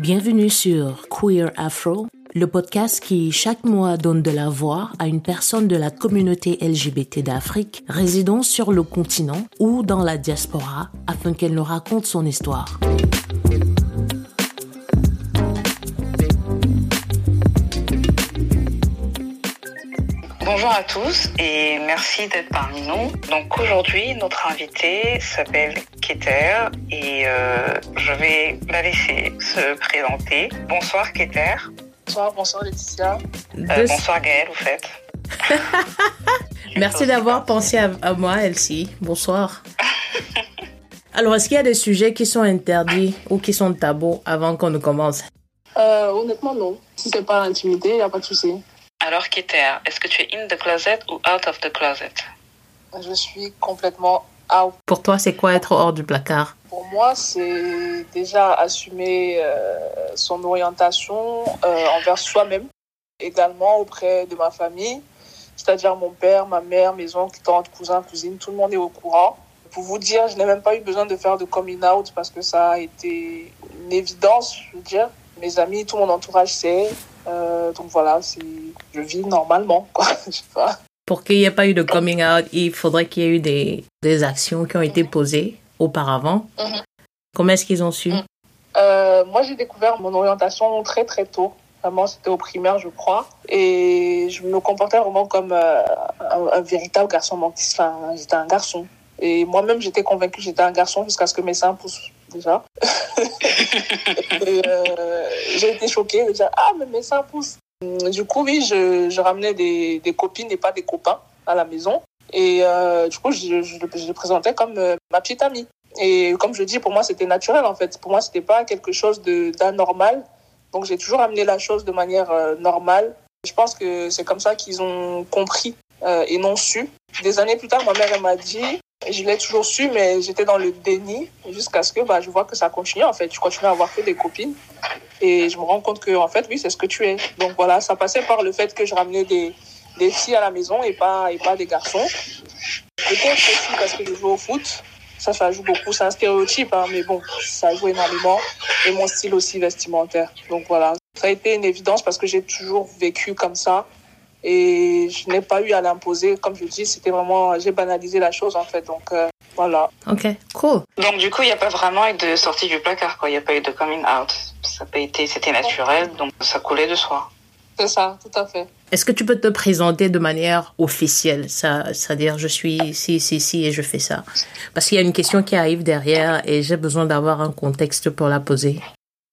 Bienvenue sur Queer Afro, le podcast qui chaque mois donne de la voix à une personne de la communauté LGBT d'Afrique résidant sur le continent ou dans la diaspora afin qu'elle nous raconte son histoire. Bonjour à tous et merci d'être parmi nous. Donc aujourd'hui, notre invité s'appelle Keter et euh, je vais la laisser se présenter. Bonsoir Keter. Bonsoir, bonsoir Laetitia. Euh, bonsoir Gaëlle, vous faites. Merci d'avoir pensé à, à, moi, Elsie. Bonsoir. Alors, est-ce qu'il y a des sujets qui sont interdits ou qui sont tabous avant qu'on ne commence? Euh, Honnêtement, non. Si c'est pas l'intimité, il n'y a pas de souci. Alors, Keter, est-ce que tu es in the closet ou out of the closet? Je suis complètement out. Pour toi, c'est quoi être hors du placard? Pour moi, c'est déjà assumer euh, son orientation euh, envers soi-même, également auprès de ma famille, c'est-à-dire mon père, ma mère, mes oncles, tantes, cousins, cousines, tout le monde est au courant. Pour vous dire, je n'ai même pas eu besoin de faire de coming out parce que ça a été une évidence, je veux dire. Mes amis, tout mon entourage sait. Euh, donc voilà, je vis normalement, quoi. je sais pas. Pour qu'il n'y ait pas eu de coming out, il faudrait qu'il y ait eu des, des actions qui ont été posées auparavant. Mm -hmm. Comment est-ce qu'ils ont su? Mm. euh, Moi, j'ai découvert mon orientation très très tôt. Vraiment, c'était au primaire, je crois. Et je me comportais vraiment comme euh, un, un, véritable garçon. Enfin, j'étais un garçon. Et moi-même, j'étais convaincue que j'étais un garçon jusqu'à ce que mes seins poussent déjà. euh, j'ai été choquée de dire Ah, mais mes seins poussent. Du coup, oui, je, ramenais des, copines et pas des copains à la maison. Et euh, du coup, je, je, je, le présentais comme euh, ma petite amie. Et comme je dis, pour moi, c'était naturel en fait. Pour moi, c'était pas quelque chose d'anormal. Donc, j'ai toujours amené la chose de manière euh, normale. Je pense que c'est comme ça qu'ils ont compris euh, et non su. Des années plus tard, ma mère m'a dit, je l'ai toujours su, mais j'étais dans le déni jusqu'à ce que bah, je vois que ça continue en fait. Je continue à avoir que des copines et je me rends compte que en fait, oui, c'est ce que tu es. Donc voilà, ça passait par le fait que je ramenais des, des filles à la maison et pas, et pas des garçons. Peut-être aussi parce que je joue au foot. Ça, ça joue beaucoup. C'est un stéréotype, hein, mais bon, ça joue énormément. Et mon style aussi vestimentaire. Donc voilà, ça a été une évidence parce que j'ai toujours vécu comme ça. Et je n'ai pas eu à l'imposer. Comme je dis, c'était vraiment, j'ai banalisé la chose en fait. Donc euh, voilà. Ok, cool. Donc du coup, il n'y a pas vraiment eu de sortie du placard, quoi. Il n'y a pas eu de coming out. Ça a été, c'était naturel, donc ça coulait de soi. C'est ça, tout à fait. Est-ce que tu peux te présenter de manière officielle, ça, c'est-à-dire je suis ici, ici, ici et je fais ça? Parce qu'il y a une question qui arrive derrière et j'ai besoin d'avoir un contexte pour la poser.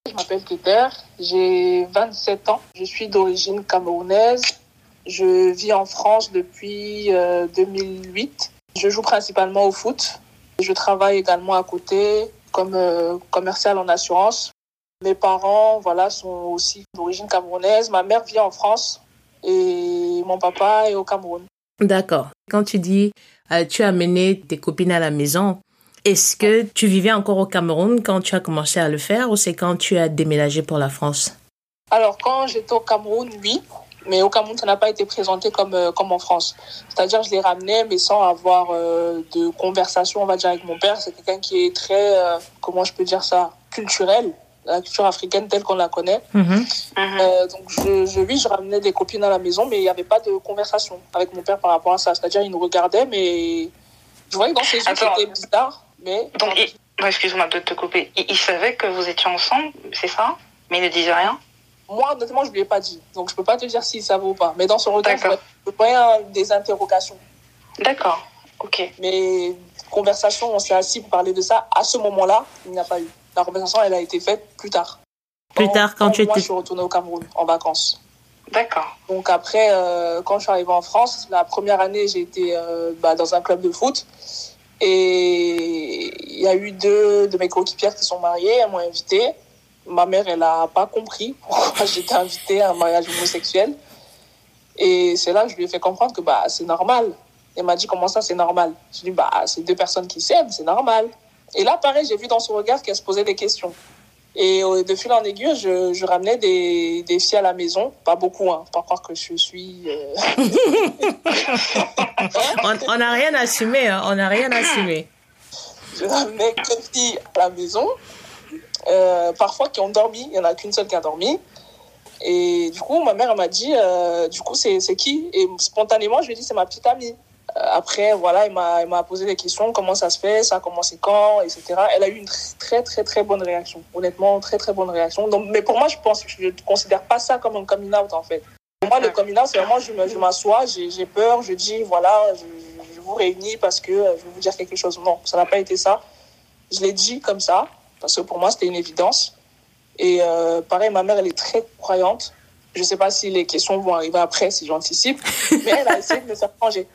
Je m'appelle Peter, j'ai 27 ans, je suis d'origine camerounaise, je vis en France depuis euh, 2008. Je joue principalement au foot. Je travaille également à côté comme euh, commercial en assurance. Mes parents, voilà, sont aussi d'origine camerounaise. Ma mère vit en France et mon papa est au Cameroun. D'accord. Quand tu dis euh, tu as amené tes copines à la maison, est-ce que tu vivais encore au Cameroun quand tu as commencé à le faire ou c'est quand tu as déménagé pour la France? Alors, quand j'étais au Cameroun, oui. Mais au Cameroun, ça n'a pas été présenté comme, euh, comme en France. C'est-à-dire, je les ramenais, mais sans avoir euh, de conversation, on va dire, avec mon père. C'est quelqu'un qui est très, comment je peux dire ça, culturel la culture africaine telle qu'on la connaît. Mm -hmm. euh, donc, je, je, oui, je ramenais des copines à la maison, mais il n'y avait pas de conversation avec mon père par rapport à ça. C'est-à-dire, il nous regardait, mais je voyais que dans ses yeux, c'était bizarre. Mais... Donc, il... excuse-moi de te couper. Il, il, savait que vous étiez ensemble, c'est ça? Mais il ne disait rien? Moi, honnêtement, je ne lui ai pas dit. Donc, je ne peux pas te dire s'il savait ou pas. Mais dans son regard, je voyais des interrogations. D'accord, ok. Mais conversation, on s'est assis pour parler de ça. À ce moment-là, il n'y a pas eu. La conversation, elle a été faite plus tard. Plus tard, quand, quand tu moi, étais... je suis retournée au Cameroun en vacances. D'accord. Donc après, euh, quand je suis arrivée en France, la première année, j'ai été euh, bah, dans un club de foot. Et il y a eu deux de mes coéquipières qui sont mariées, elles m'ont invitée. Ma mère, elle n'a pas compris pourquoi j'étais invitée à un mariage homosexuel. Et c'est là que je lui ai fait comprendre que bah, c'est normal. Elle m'a dit comment ça, c'est normal? Je lui ai dit, bah, c'est deux personnes qui s'aiment, c'est normal. Et là, pareil, j'ai vu dans son regard qu'elle se posait des questions. Et de fil en aiguille, je, je ramenais des, des, filles à la maison. Pas beaucoup, hein. Pas croire que je suis... Euh... on n'a rien assumé, hein. On n'a rien assumé. Je ramenais que filles à la maison. euh, parfois qui ont dormi. Il n'y en a qu'une seule qui a dormi. Et du coup, ma mère m'a dit, euh, du coup, c'est qui? Et spontanément, je lui ai dit, c'est ma petite amie. Euh, après, voilà, il m'a posé des questions, comment ça se fait, ça a commencé quand, etc. Elle a eu une très, très, très bonne réaction. Honnêtement, très, très bonne réaction. Donc, mais pour moi, je pense je ne considère pas ça comme un coming out, en fait. Pour moi, le coming out, c'est vraiment, je m'assois, j'ai peur, je dis, voilà, je, je, vous réunis parce que je vais vous dire quelque chose. Non, ça n'a pas été ça. Je l'ai dit comme ça, parce que pour moi, c'était une évidence. Et euh, pareil, ma mère, elle est très croyante. Je ne sais pas si les questions vont arriver après, si j'anticipe, mais elle a essayé de me faire changer.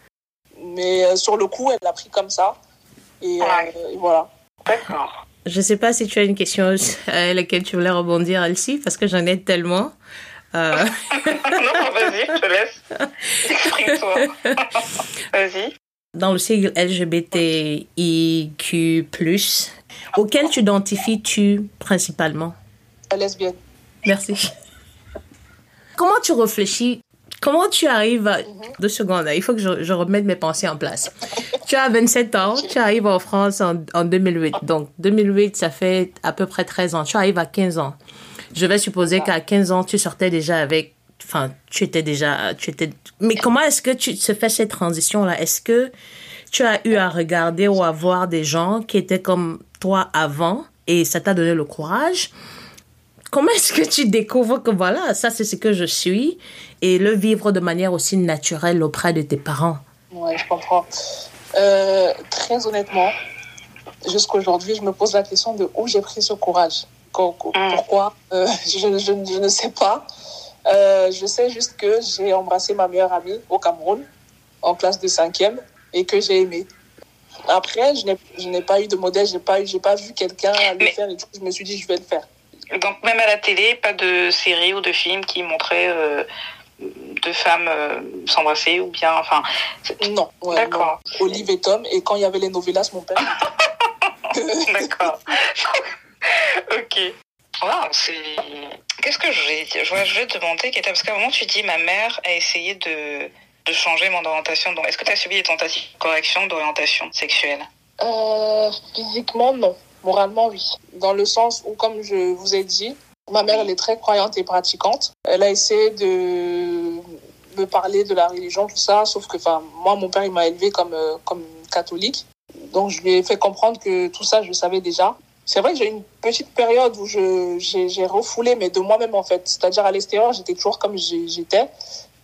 Mais euh, sur le coup, elle l'a pris comme ça. Et, euh, voilà. D'accord. Je ne sais pas si tu as une question à laquelle tu voulais rebondir, Elsie, parce que j'en ai tellement. non, vas-y, je te laisse. Exprime-toi. vas-y. Dans le sigle LGBTIQ+, auquel tu identifies-tu principalement? Lesbienne. Merci. Comment tu réfléchis Comment tu arrives à... Deux secondes, il faut que je, remette mes pensées en place. tu as 27 ans, tu arrives en France en, en 2008. Donc, 2008, ça fait à peu près 13 ans. Tu arrives à 15 ans. Je vais supposer qu'à 15 ans, tu sortais déjà avec... Enfin, tu étais déjà... Tu étais... Mais comment est-ce que tu se fais cette transition-là? Est-ce que tu as eu à regarder ou à voir des gens qui étaient comme toi avant et ça t'a donné le courage comment est-ce que tu découvres que voilà, ça c'est ce que je suis et le vivre de manière aussi naturelle auprès de tes parents? Oui, je comprends. Euh, très honnêtement, jusqu'aujourd'hui, je me pose la question de où j'ai pris ce courage. Mm. Pourquoi? Euh, je, je, ne sais pas. Euh, je sais juste que j'ai embrassé ma meilleure amie au Cameroun, en classe de cinquième, et que j'ai aimé. Après, je n'ai pas eu de modèle, je n'ai pas, pas vu quelqu'un le faire, et coup, je me suis dit, je vais le faire. Donc même à la télé, pas de série ou de film qui montrait euh, deux femmes euh, s'embrasser ou bien, enfin. Non. D'accord. Olive et Tom et quand il y avait les novellas, mon père. D'accord. ok. c'est. Qu'est-ce que je vais dire Je vais te demander, parce qu'à un moment tu dis ma mère a essayé de, de changer mon orientation. Donc, est-ce que tu as subi des tentatives de correction d'orientation sexuelle? Euh, Physiquement, non. Moralement, oui. Dans le sens où, comme je vous ai dit, ma mère, elle est très croyante et pratiquante. Elle a essayé de me parler de la religion, tout ça, sauf que, enfin, moi, mon père, il m'a élevé comme, euh, comme catholique. Donc, je lui ai fait comprendre que tout ça, je le savais déjà. C'est vrai que j'ai eu une petite période où j'ai refoulé, mais de moi-même, en fait. C'est-à-dire, à, l'extérieur, j'étais toujours comme j'étais.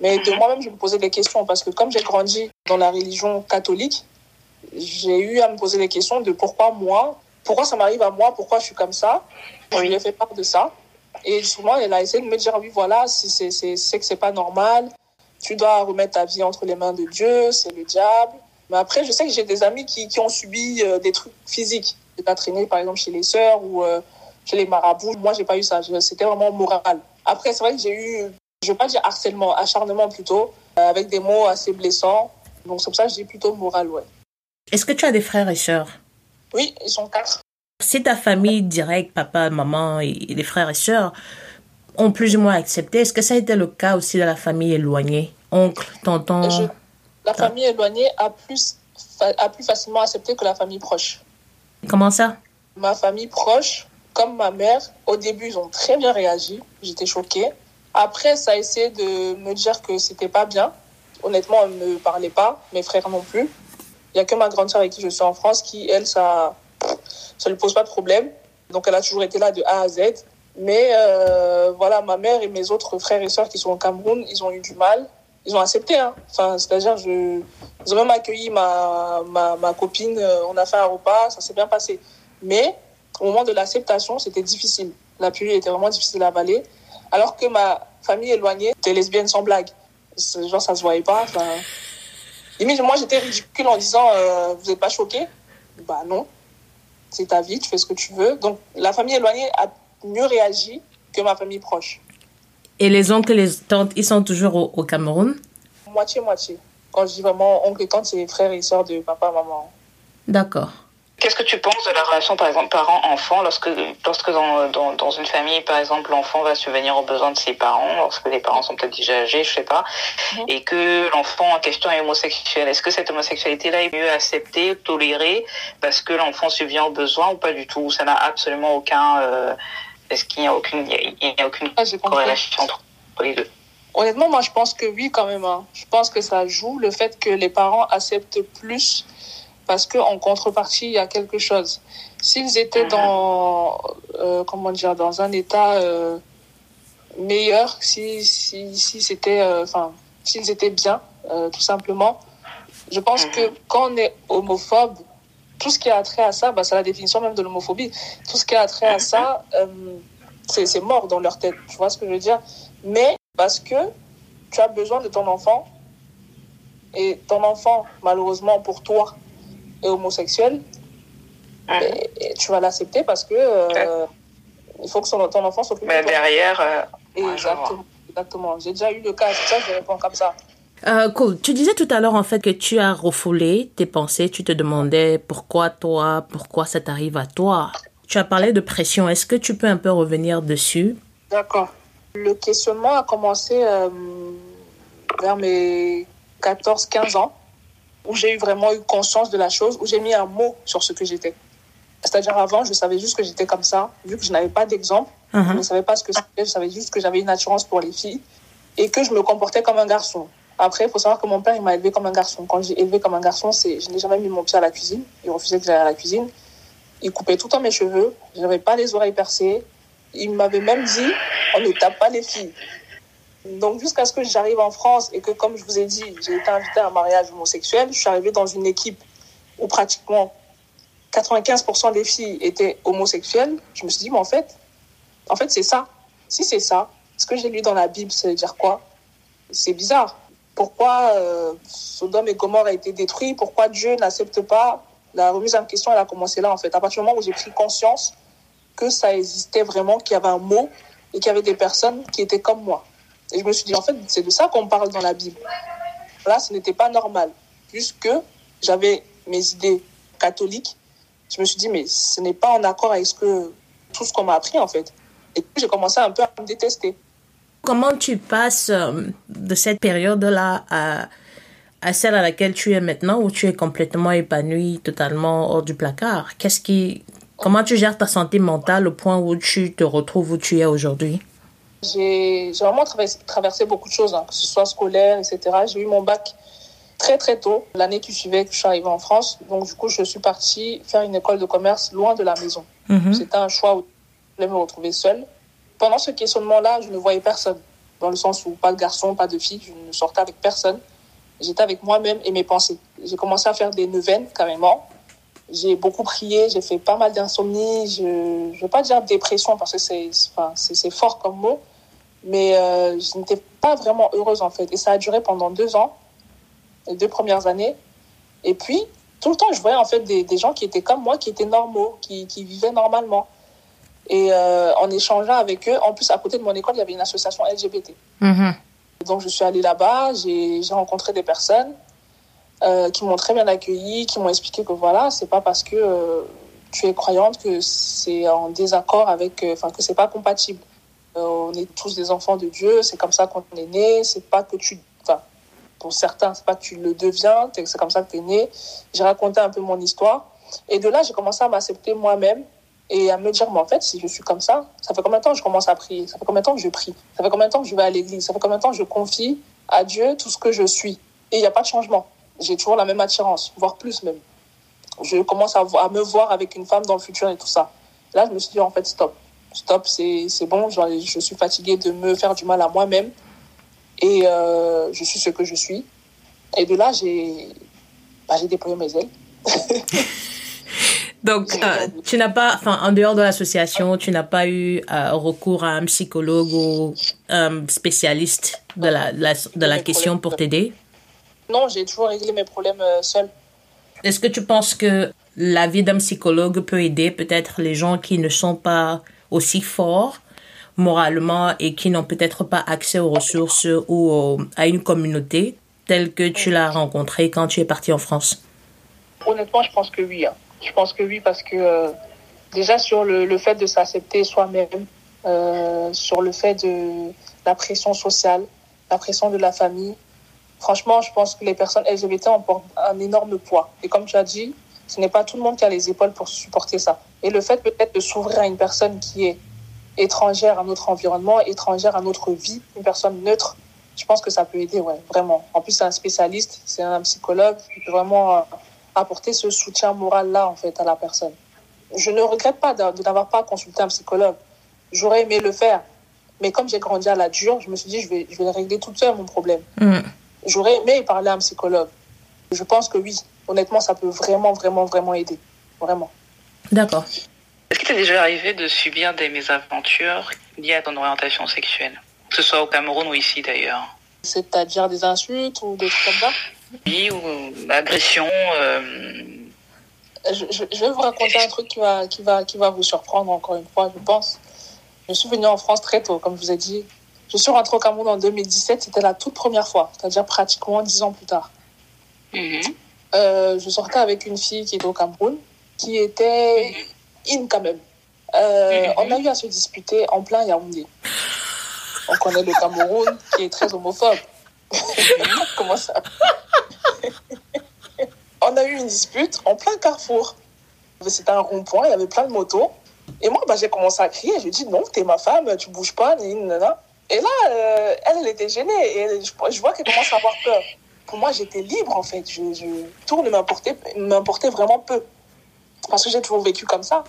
Mais de mhm. moi-même, je me posais des questions parce que comme j'ai grandi dans la religion catholique, j'ai eu à me poser des questions de pourquoi moi, pourquoi ça m'arrive à moi, pourquoi je suis comme ça? Je lui ai fait part de ça. Et souvent, elle a essayé de me dire, oui, voilà, c'est que c'est pas normal. Tu dois remettre ta vie entre les mains de Dieu, c'est le diable. Mais après, je sais que j'ai des amis qui, qui, ont subi euh, des trucs physiques. J'ai pas traîné, par exemple, chez les sœurs ou euh, chez les marabouts. Moi, j'ai pas eu ça. C'était vraiment moral. Après, c'est vrai que j'ai eu, je veux pas dire harcèlement, acharnement plutôt, euh, avec des mots assez blessants. Donc, c'est pour ça que je dis plutôt moral, ouais. Est-ce que tu as des frères et sœurs? Oui, ils sont quatre. Si ta famille directe, papa, maman et les frères et sœurs, ont plus ou moins accepté, est-ce que ça a été le cas aussi de la famille éloignée? Oncle, tonton? La famille éloignée a plus, a plus facilement accepté que la famille proche. Comment ça? Ma famille proche, comme ma mère, au début, ils ont très bien réagi. J'étais choquée. Après, ça a essayé de me dire que c'était pas bien. Honnêtement, on ne me parlait pas, mes frères non plus. Il n'y a que ma grande sœur avec qui je suis en France qui, elle, ça ça lui pose pas de problème. Donc, elle a toujours été là de A à Z. Mais euh, voilà, ma mère et mes autres frères et sœurs qui sont au Cameroun, ils ont eu du mal. Ils ont accepté. Hein. Enfin, c'est-à-dire, je... ils ont même accueilli ma, ma, ma copine. Euh, on a fait un repas, ça s'est bien passé. Mais au moment de l'acceptation, c'était difficile. La pluie était vraiment difficile à avaler. Alors que ma famille éloignée était lesbienne sans blague. Genre, ça se voyait pas. Limite, moi, j'étais ridicule en disant euh, Vous n'êtes pas choqué Bah non. C'est ta vie, tu fais ce que tu veux. Donc, la famille éloignée a mieux réagi que ma famille proche. Et les oncles et les tantes, ils sont toujours au, Cameroun? Moitié-moitié. Quand je dis vraiment oncle et tante, c'est frères et sœurs de papa, maman. D'accord. Qu'est-ce que tu penses de la relation, par exemple, parent-enfant, lorsque, lorsque dans, dans, dans, une famille, par exemple, l'enfant va subvenir aux besoins de ses parents, lorsque les parents sont peut-être déjà âgés, je sais pas, mhm. et que l'enfant en question est homosexuel. Est-ce que cette homosexualité-là est mieux acceptée, tolérée, parce que l'enfant subvient aux besoins ou pas du tout? Ça n'a absolument aucun... Euh, est-ce qu'il n'y a aucune, il y a aucune ah, corrélation entre les deux? Honnêtement, moi, je pense que oui, quand même. Hein. Je pense que ça joue le fait que les parents acceptent plus parce qu'en contrepartie, il y a quelque chose. S'ils étaient mhm. dans, euh, comment dire, dans un état euh, meilleur, si, si, si c'était, euh, enfin, s'ils étaient bien, tout simplement, je pense que mhm. quand on est homophobe, tout ce qui a trait à ça, bah, c'est la définition même de l'homophobie. Tout ce qui a trait à ça, c'est mort dans leur tête. Tu vois ce que je veux dire? Mais parce que tu as besoin de ton enfant et ton enfant, malheureusement pour toi, est homosexuel, et, tu vas l'accepter parce que euh, il faut que son, ton enfant s'occupe Mais derrière. Euh, exactement. exactement. J'ai déjà eu le cas, c'est ça que je réponds comme ça. Euh, cool. Tu disais tout à l'heure en fait que tu as refoulé tes pensées, tu te demandais pourquoi toi, pourquoi ça t'arrive à toi. Tu as parlé de pression, est-ce que tu peux un peu revenir dessus? D'accord. Le questionnement a commencé vers mes 14-15 ans où j'ai eu vraiment eu conscience de la chose, où j'ai mis un mot sur ce que j'étais. C'est-à-dire avant, je savais juste que j'étais comme ça, vu que je n'avais pas d'exemple, je uh-huh. ne savais pas ce que c'était, je savais juste que j'avais une attirance pour les filles et que je me comportais comme un garçon. Après, il faut savoir que mon père, il m'a élevé comme un garçon. Quand j'ai élevé comme un garçon, c'est, je n'ai jamais mis mon pied à la cuisine. Il refusait que j'aille à la cuisine. Il coupait tout le temps mes cheveux. Je n'avais pas les oreilles percées. Il m'avait même dit, on ne tape pas les filles. Donc, jusqu'à ce que j'arrive en France et que, comme je vous ai dit, j'ai été invitée à un mariage homosexuel, je suis arrivée dans une équipe où pratiquement 95% des filles étaient homosexuelles. Je me suis dit, mais en fait, en fait, c'est ça. Si c'est ça, ce que j'ai lu dans la Bible, ça veut dire quoi? C'est bizarre. Pourquoi euh, Sodome et Gomorre a été détruit? Pourquoi Dieu n'accepte pas La remise en question, elle a commencé là, en fait. À partir du moment où j'ai pris conscience que ça existait vraiment, qu'il y avait un mot et qu'il y avait des personnes qui étaient comme moi. Et je me suis dit, en fait, c'est de ça qu'on parle dans la Bible. Là, ce n'était pas normal. Puisque j'avais mes idées catholiques, je me suis dit, mais ce n'est pas en accord avec tout ce qu'on m'a appris, en fait. Et puis, j'ai commencé un peu à me détester. Comment tu passes euh, de cette période-là à, à celle à laquelle tu es maintenant, où tu es complètement épanouie, totalement hors du placard? Qu'est-ce qui, Comment tu gères ta santé mentale au point où tu te retrouves où tu es aujourd'hui? J'ai vraiment traversé, beaucoup de choses, hein, que ce soit scolaire, etc. J'ai eu mon bac très très tôt, l'année qui suivait que je suis arrivée en France. Donc du coup, je suis partie faire une école de commerce loin de la maison. Mhm. C'était un choix où je voulais me retrouver seule. Pendant ce questionnement-là, je ne voyais personne, dans le sens où pas de garçon, pas de fille, je ne sortais avec personne. J'étais avec moi-même et mes pensées. J'ai commencé à faire des neuvaines carrément. J'ai beaucoup prié, j'ai fait pas mal d'insomnie. Je ne veux pas dire dépression parce que c'est enfin, fort comme mot, mais euh, je n'étais pas vraiment heureuse en fait. Et ça a duré pendant deux ans, les deux premières années. Et puis, tout le temps, je voyais en fait des, des gens qui étaient comme moi, qui étaient normaux, qui, qui vivaient normalement. Et euh, en échangeant avec eux, en plus, à côté de mon école, il y avait une association LGBT. Mm-hmm. Donc, je suis allée là-bas, j'ai rencontré des personnes. Euh, qui m'ont très bien accueilli, qui m'ont expliqué que voilà, c'est pas parce que euh, tu es croyante que c'est en désaccord avec, euh, enfin que c'est pas compatible. on est tous des enfants de Dieu, c'est comme ça qu'on est né, c'est pas que tu, enfin pour certains, c'est pas que tu le deviens, c'est comme ça que tu es né. J'ai raconté un peu mon histoire. Et de là j'ai commencé à m'accepter moi-même et à me dire mais en fait si je suis comme ça, ça fait combien de temps que je commence à prier, ça fait combien de temps que je prie, ça fait combien de temps que je vais à l'église, ça fait combien de temps que je confie à Dieu tout ce que je suis? Et il n'y a pas de changement j'ai toujours la même attirance, voire plus même. Je commence à, à, me voir avec une femme dans le futur et tout ça. Là, je me suis dit, en fait, stop. Stop, c'est bon, genre, je suis fatiguée de me faire du mal à moi-même. Et euh, je suis ce que je suis. Et de là, j'ai bah, déployé mes ailes. Donc, euh, tu n'as pas, enfin, en dehors de l'association, tu n'as pas eu euh, recours à un psychologue ou un spécialiste de la, de la question pour t'aider? Non, j'ai toujours réglé mes problèmes euh, seul. Est-ce que tu penses que la vie d'un psychologue peut aider peut-être les gens qui ne sont pas aussi forts moralement et qui n'ont peut-être pas accès aux ressources ou à une communauté telle que tu l'as rencontrée quand tu es parti en France? Honnêtement, je pense que oui. Hein. Je pense que oui, parce que euh, déjà sur le, le fait de s'accepter soi-même, euh, sur le fait de la pression sociale, la pression de la famille, franchement, je pense que les personnes LGBT ont un énorme poids. Et comme tu as dit, ce n'est pas tout le monde qui a les épaules pour supporter ça. Et le fait peut-être de s'ouvrir à une personne qui est étrangère à notre environnement, étrangère à notre vie, une personne neutre, je pense que ça peut aider, ouais, vraiment. En plus, c'est un spécialiste, c'est un psychologue qui peut vraiment euh, apporter ce soutien moral-là, en fait, à la personne. Je ne regrette pas de, n'avoir pas consulté un psychologue. J'aurais aimé le faire. Mais comme j'ai grandi à la dure, je me suis dit, je vais, je vais régler toute seule mon problème. Mm. J'aurais aimé parler à un psychologue. Je pense que oui, honnêtement, ça peut vraiment, vraiment, vraiment aider. Vraiment. D'accord. Est-ce qu'il t'est déjà arrivé de subir des mésaventures liées à ton orientation sexuelle? Que ce soit au Cameroun ou ici d'ailleurs C'est-à-dire des insultes ou des trucs comme ça? Oui, ou agression. Euh... Je, je, je, vais vous raconter un truc qui va, qui, va, qui va vous surprendre encore une fois, je pense. Je suis venue en France très tôt, comme je vous ai dit. Je suis rentrée au Cameroun en 2017, c'était la toute première fois, c'est-à-dire pratiquement dix ans plus tard. -hmm. euh, je sortais avec une fille qui était au Cameroun, qui était in quand même. Euh, -hmm. On a eu à se disputer en plein Yaoundé. On connaît le Cameroun qui est très homophobe. Comment ça On a eu une dispute en plein carrefour. C'était un rond-point, il y avait plein de motos. Et moi, bah, j'ai commencé à crier. Je dis non, t'es ma femme, tu bouges pas, ni, ni, ni. Et là, euh, elle, elle était gênée. Et je, vois qu'elle commence à avoir peur. Pour moi, j'étais libre, en fait. Je, je, tout ne m'importait vraiment peu. Parce que j'ai toujours vécu comme ça.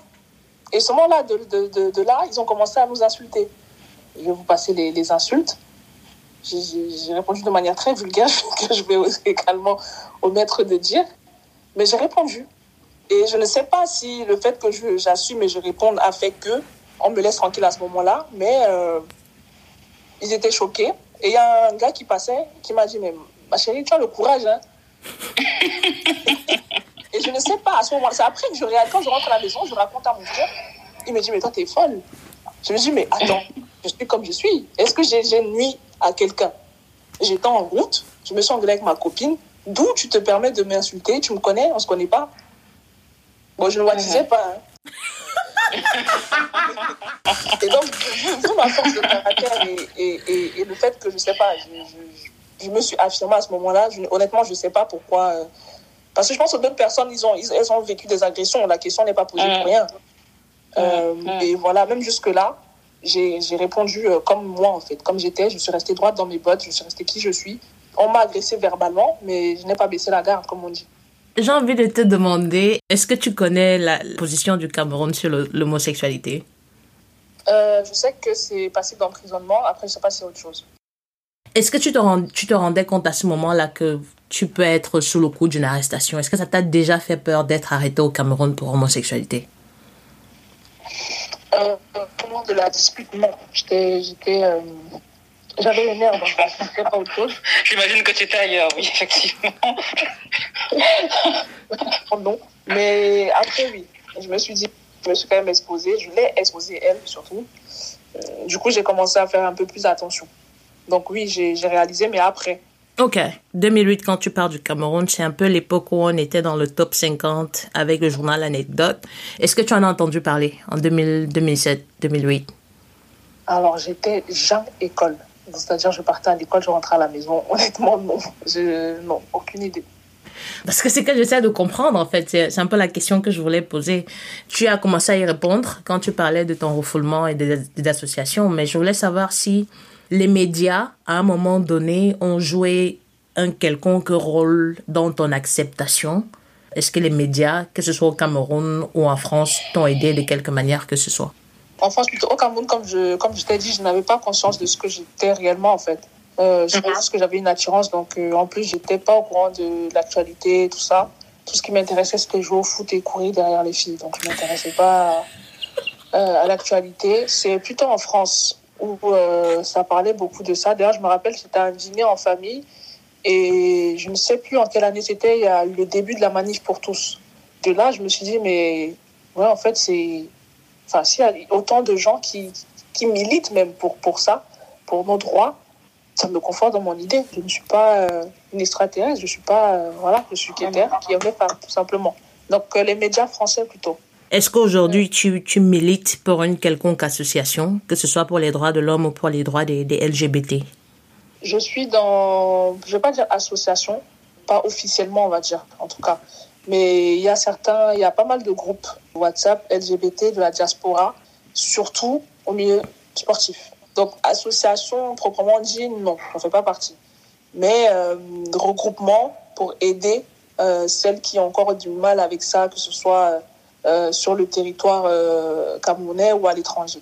Et ce moment-là, de, de, de, de, là, ils ont commencé à nous insulter. Je vais vous passer les, les insultes. J'ai répondu de manière très vulgaire, que je vais également omettre de dire. Mais j'ai répondu. Et je ne sais pas si le fait que j'assume et je réponde a fait que on me laisse tranquille à ce moment-là. Mais euh, ils étaient choqués. Et il y a un gars qui passait qui m'a dit, mais ma chérie, tu as le courage, hein. et je ne sais pas, à ce moment-là, c'est après que je réalise, quand je rentre à la maison, je raconte à mon frère, il me dit, mais toi, t'es folle. Je me dis, mais attends, je suis comme je suis. Est-ce que j'ai nuit à quelqu'un? J'étais en route, je me suis engueulée avec ma copine, d'où tu te permets de m'insulter, tu me connais, on se connaît pas? Bon, je ne le disais pas, hein. et donc, vu ma force de caractère et, et, et, et, le fait que je sais pas, je, je, je me suis affirmée à ce moment-là, honnêtement, je sais pas pourquoi. Euh, parce que je pense que d'autres personnes, ils ont, ils, elles ont vécu des agressions. La question n'est pas posée pour rien. Euh, et voilà, même jusque-là, j'ai répondu euh, comme moi, en fait. Comme j'étais, je suis restée droite dans mes bottes, je suis restée qui je suis. On m'a agressé verbalement, mais je n'ai pas baissé la garde, comme on dit. J'ai envie de te demander, est-ce que tu connais la position du Cameroun sur l'homosexualité? Euh, Je sais que c'est passé d'emprisonnement, après je sais pas si c'est autre chose. Est-ce que tu te, rend, tu te rendais compte à ce moment-là que tu peux être sous le coup d'une arrestation? Est-ce que ça t'a déjà fait peur d'être arrêté au Cameroun pour homosexualité? Euh, Au moment de la dispute, non. J'étais... Euh... J'avais les nerfs, donc je pas autre chose. J'imagine que tu étais ailleurs, oui, effectivement. non. Mais après, oui. Je me suis dit, je me suis quand même exposée. Je l'ai exposée, elle, surtout. Euh, du coup, j'ai commencé à faire un peu plus attention. Donc oui, j'ai réalisé, mais après. Ok. 2008, quand tu pars du Cameroun, c'est un peu l'époque où on était dans le top 50 avec le journal Anecdote. Est-ce que tu en as entendu parler en 2000, 2007, 2008 Alors, j'étais Jean École. C'est-à-dire, je partais à l'école, je rentrais à la maison. Honnêtement, non. Je, non, aucune idée. Parce que c'est que j'essaie de comprendre, en fait. C'est un peu la question que je voulais poser. Tu as commencé à y répondre quand tu parlais de ton refoulement et des, des associations, mais je voulais savoir si les médias, à un moment donné, ont joué un quelconque rôle dans ton acceptation. Est-ce que les médias, que ce soit au Cameroun ou en France, t'ont aidé de quelque manière que ce soit? En France, plutôt au Cameroun, comme je, comme je t'ai dit, je n'avais pas conscience de ce que j'étais réellement, en fait. Euh, je pense que j'avais une attirance, donc euh, en plus, j'étais pas au courant de l'actualité, tout ça. Tout ce qui m'intéressait, c'était jouer au foot et courir derrière les filles. Donc, je m'intéressais pas à, à l'actualité. C'est plutôt en France où euh, ça parlait beaucoup de ça. D'ailleurs, je me rappelle, c'était un dîner en famille et je ne sais plus en quelle année c'était. Il y a eu le début de la manif pour tous. De là, je me suis dit, mais ouais, en fait, c'est enfin, s'il y a autant de gens qui, qui militent même pour, pour ça, pour nos droits, ça me conforte dans mon idée. Je ne suis pas euh, une extraterrestre, je suis pas, euh, voilà, je suis Kéter qui aimait pas, tout simplement. Donc euh, les médias français plutôt. Est-ce qu'aujourd'hui tu, tu milites pour une quelconque association, que ce soit pour les droits de l'homme ou pour les droits des, des LGBT Je suis dans, je vais pas dire association, pas officiellement on va dire en tout cas, mais il y a certains, il y a pas mal de groupes WhatsApp LGBT de la diaspora, surtout au milieu sportif. Donc association proprement dit non, on fait pas partie, mais euh, regroupement pour aider euh, celles qui ont encore du mal avec ça, que ce soit euh, sur le territoire camerounais ou à l'étranger.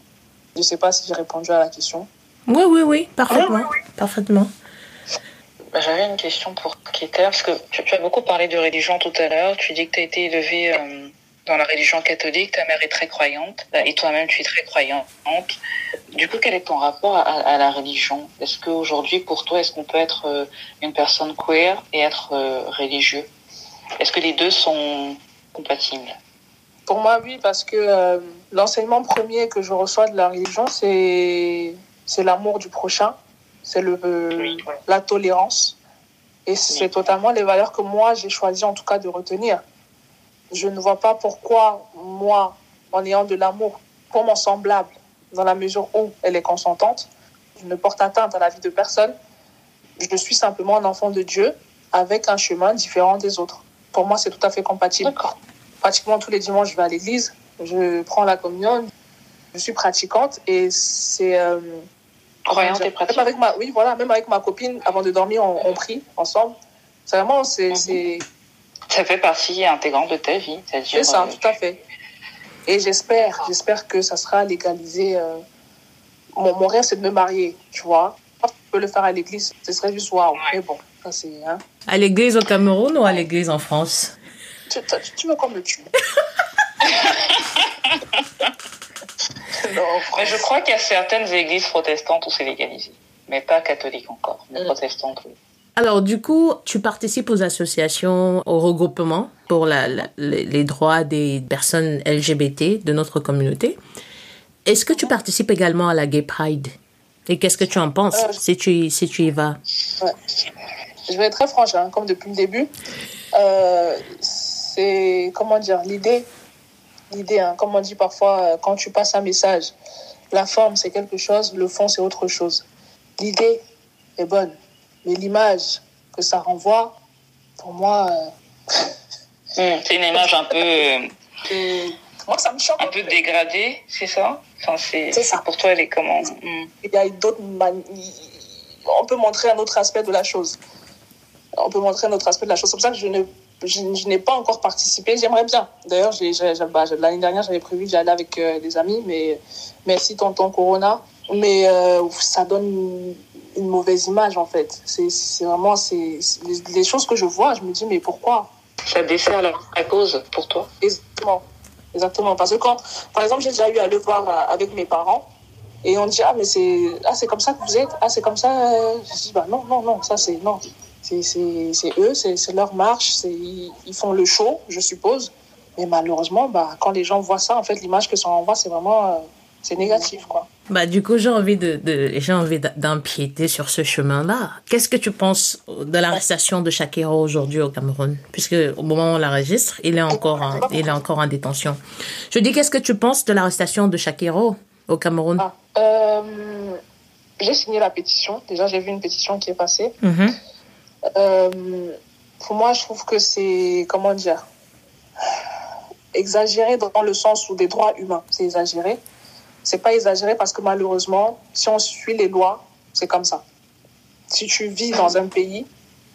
Je ne sais pas si j'ai répondu à la question. Oui, oui, oui, parfaitement. Parfaitement. Bah, J'avais une question pour Keter, parce que tu, as beaucoup parlé de religion tout à l'heure. Tu dis que tu as été élevée euh, dans la religion catholique, ta mère est très croyante, euh, et toi-même tu es très croyante. Du coup, quel est ton rapport à, la religion? Est-ce qu'aujourd'hui, pour toi, est-ce qu'on peut être euh, une personne queer et être euh, religieux? Est-ce que les deux sont compatibles? Pour moi, oui, parce que l'enseignement premier que je reçois de la religion, c'est l'amour du prochain, c'est le Oui. la tolérance, et c'est totalement les valeurs que moi j'ai choisi en tout cas de retenir. Je ne vois pas pourquoi moi, en ayant de l'amour pour mon semblable, dans la mesure où elle est consentante, je ne porte atteinte à la vie de personne. Je suis simplement un enfant de Dieu avec un chemin différent des autres. Pour moi, c'est tout à fait compatible. Pratiquement tous les dimanches, je vais à l'église, je prends la communion, je suis pratiquante et c'est. euh, Croyante et même pratique. avec ma, oui, voilà, même avec ma copine, avant de dormir, on, on prie ensemble. C'est vraiment, c'est Mhm. c'est- Ça fait partie intégrante de ta vie, c'est-à-dire. c'est ça, euh, tout à fait. Et j'espère, j'espère que ça sera légalisé. euh, Mon, mon rêve, c'est de me marier, tu vois. Je peux le faire à l'église, ce serait juste waouh. Mais bon, ça c'est. Hein. À l'église au Cameroun ou à l'église en France? Tu, tu, tu me comme le cul. Mais je crois qu'il y a certaines églises protestantes où c'est légalisé, mais pas catholiques encore, mais Mm. protestantes. oui. Alors, du coup, tu participes aux associations, aux regroupements pour la, la- les les droits des personnes LGBT de notre communauté. Est-ce que tu participes également à la Gay Pride? Et qu'est-ce que tu en penses Euh, si, tu, y- si tu y vas? Ouais. Je vais être très franche, hein, comme depuis le début. Euh, c'est, comment dire, l'idée, l'idée, hein, comme on dit parfois, euh, quand tu passes un message, la forme c'est quelque chose, le fond c'est autre chose. L'idée est bonne, mais l'image que ça renvoie, pour moi, euh, Mm. C'est une image un peu, euh, moi ça me choque. un peu dégradée, c'est ça? Enfin, c'est, ça. Pour toi, elle est comment? Mm. Il y a d'autres mani- On peut montrer un autre aspect de la chose. On peut montrer un autre aspect de la chose. C'est pour ça que je ne je, je n'ai pas encore participé. J'aimerais bien. D'ailleurs, bah, l'année dernière, j'avais prévu d'y aller avec euh, des amis, mais merci tonton Corona. Mais euh, ça donne une, une mauvaise image en fait. C'est vraiment c'est les, les choses que je vois. Je me dis mais pourquoi? Ça dessert la, la cause pour toi? Exactement. Exactement. Parce que quand, par exemple, j'ai déjà eu à le voir euh, avec mes parents et on dit ah mais c'est ah c'est comme ça que vous êtes ah c'est comme ça. Je dis bah non non non ça c'est non c'est eux c'est leur marche ils, ils font le show je suppose. Mais malheureusement bah quand les gens voient ça en fait l'image que ça envoie c'est vraiment euh, c'est négatif quoi. Bah, du coup, j'ai envie de, de j'ai envie d'a- d'empiéter sur ce chemin-là. Qu'est-ce que tu penses de l'arrestation de Shakira aujourd'hui au Cameroun? Puisque au moment où on l'enregistre, il est encore en, il est encore en détention. Je dis, qu'est-ce que tu penses de l'arrestation de Shakira au Cameroun? Ah, euh, j'ai signé la pétition. Déjà j'ai vu une pétition qui est passée. Mhm. Euh, pour moi, je trouve que c'est, comment dire, exagéré dans le sens où des droits humains, c'est exagéré. C'est pas exagéré parce que malheureusement, si on suit les lois, c'est comme ça. Si tu vis dans un pays